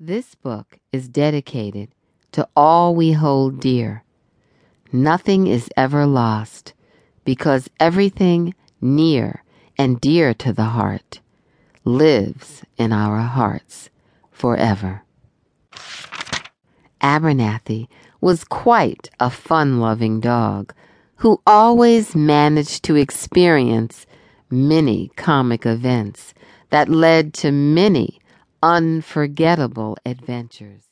This book is dedicated to all we hold dear. Nothing is ever lost because everything near and dear to the heart lives in our hearts forever. Abernathy was quite a fun loving dog who always managed to experience many comic events that led to many unforgettable adventures.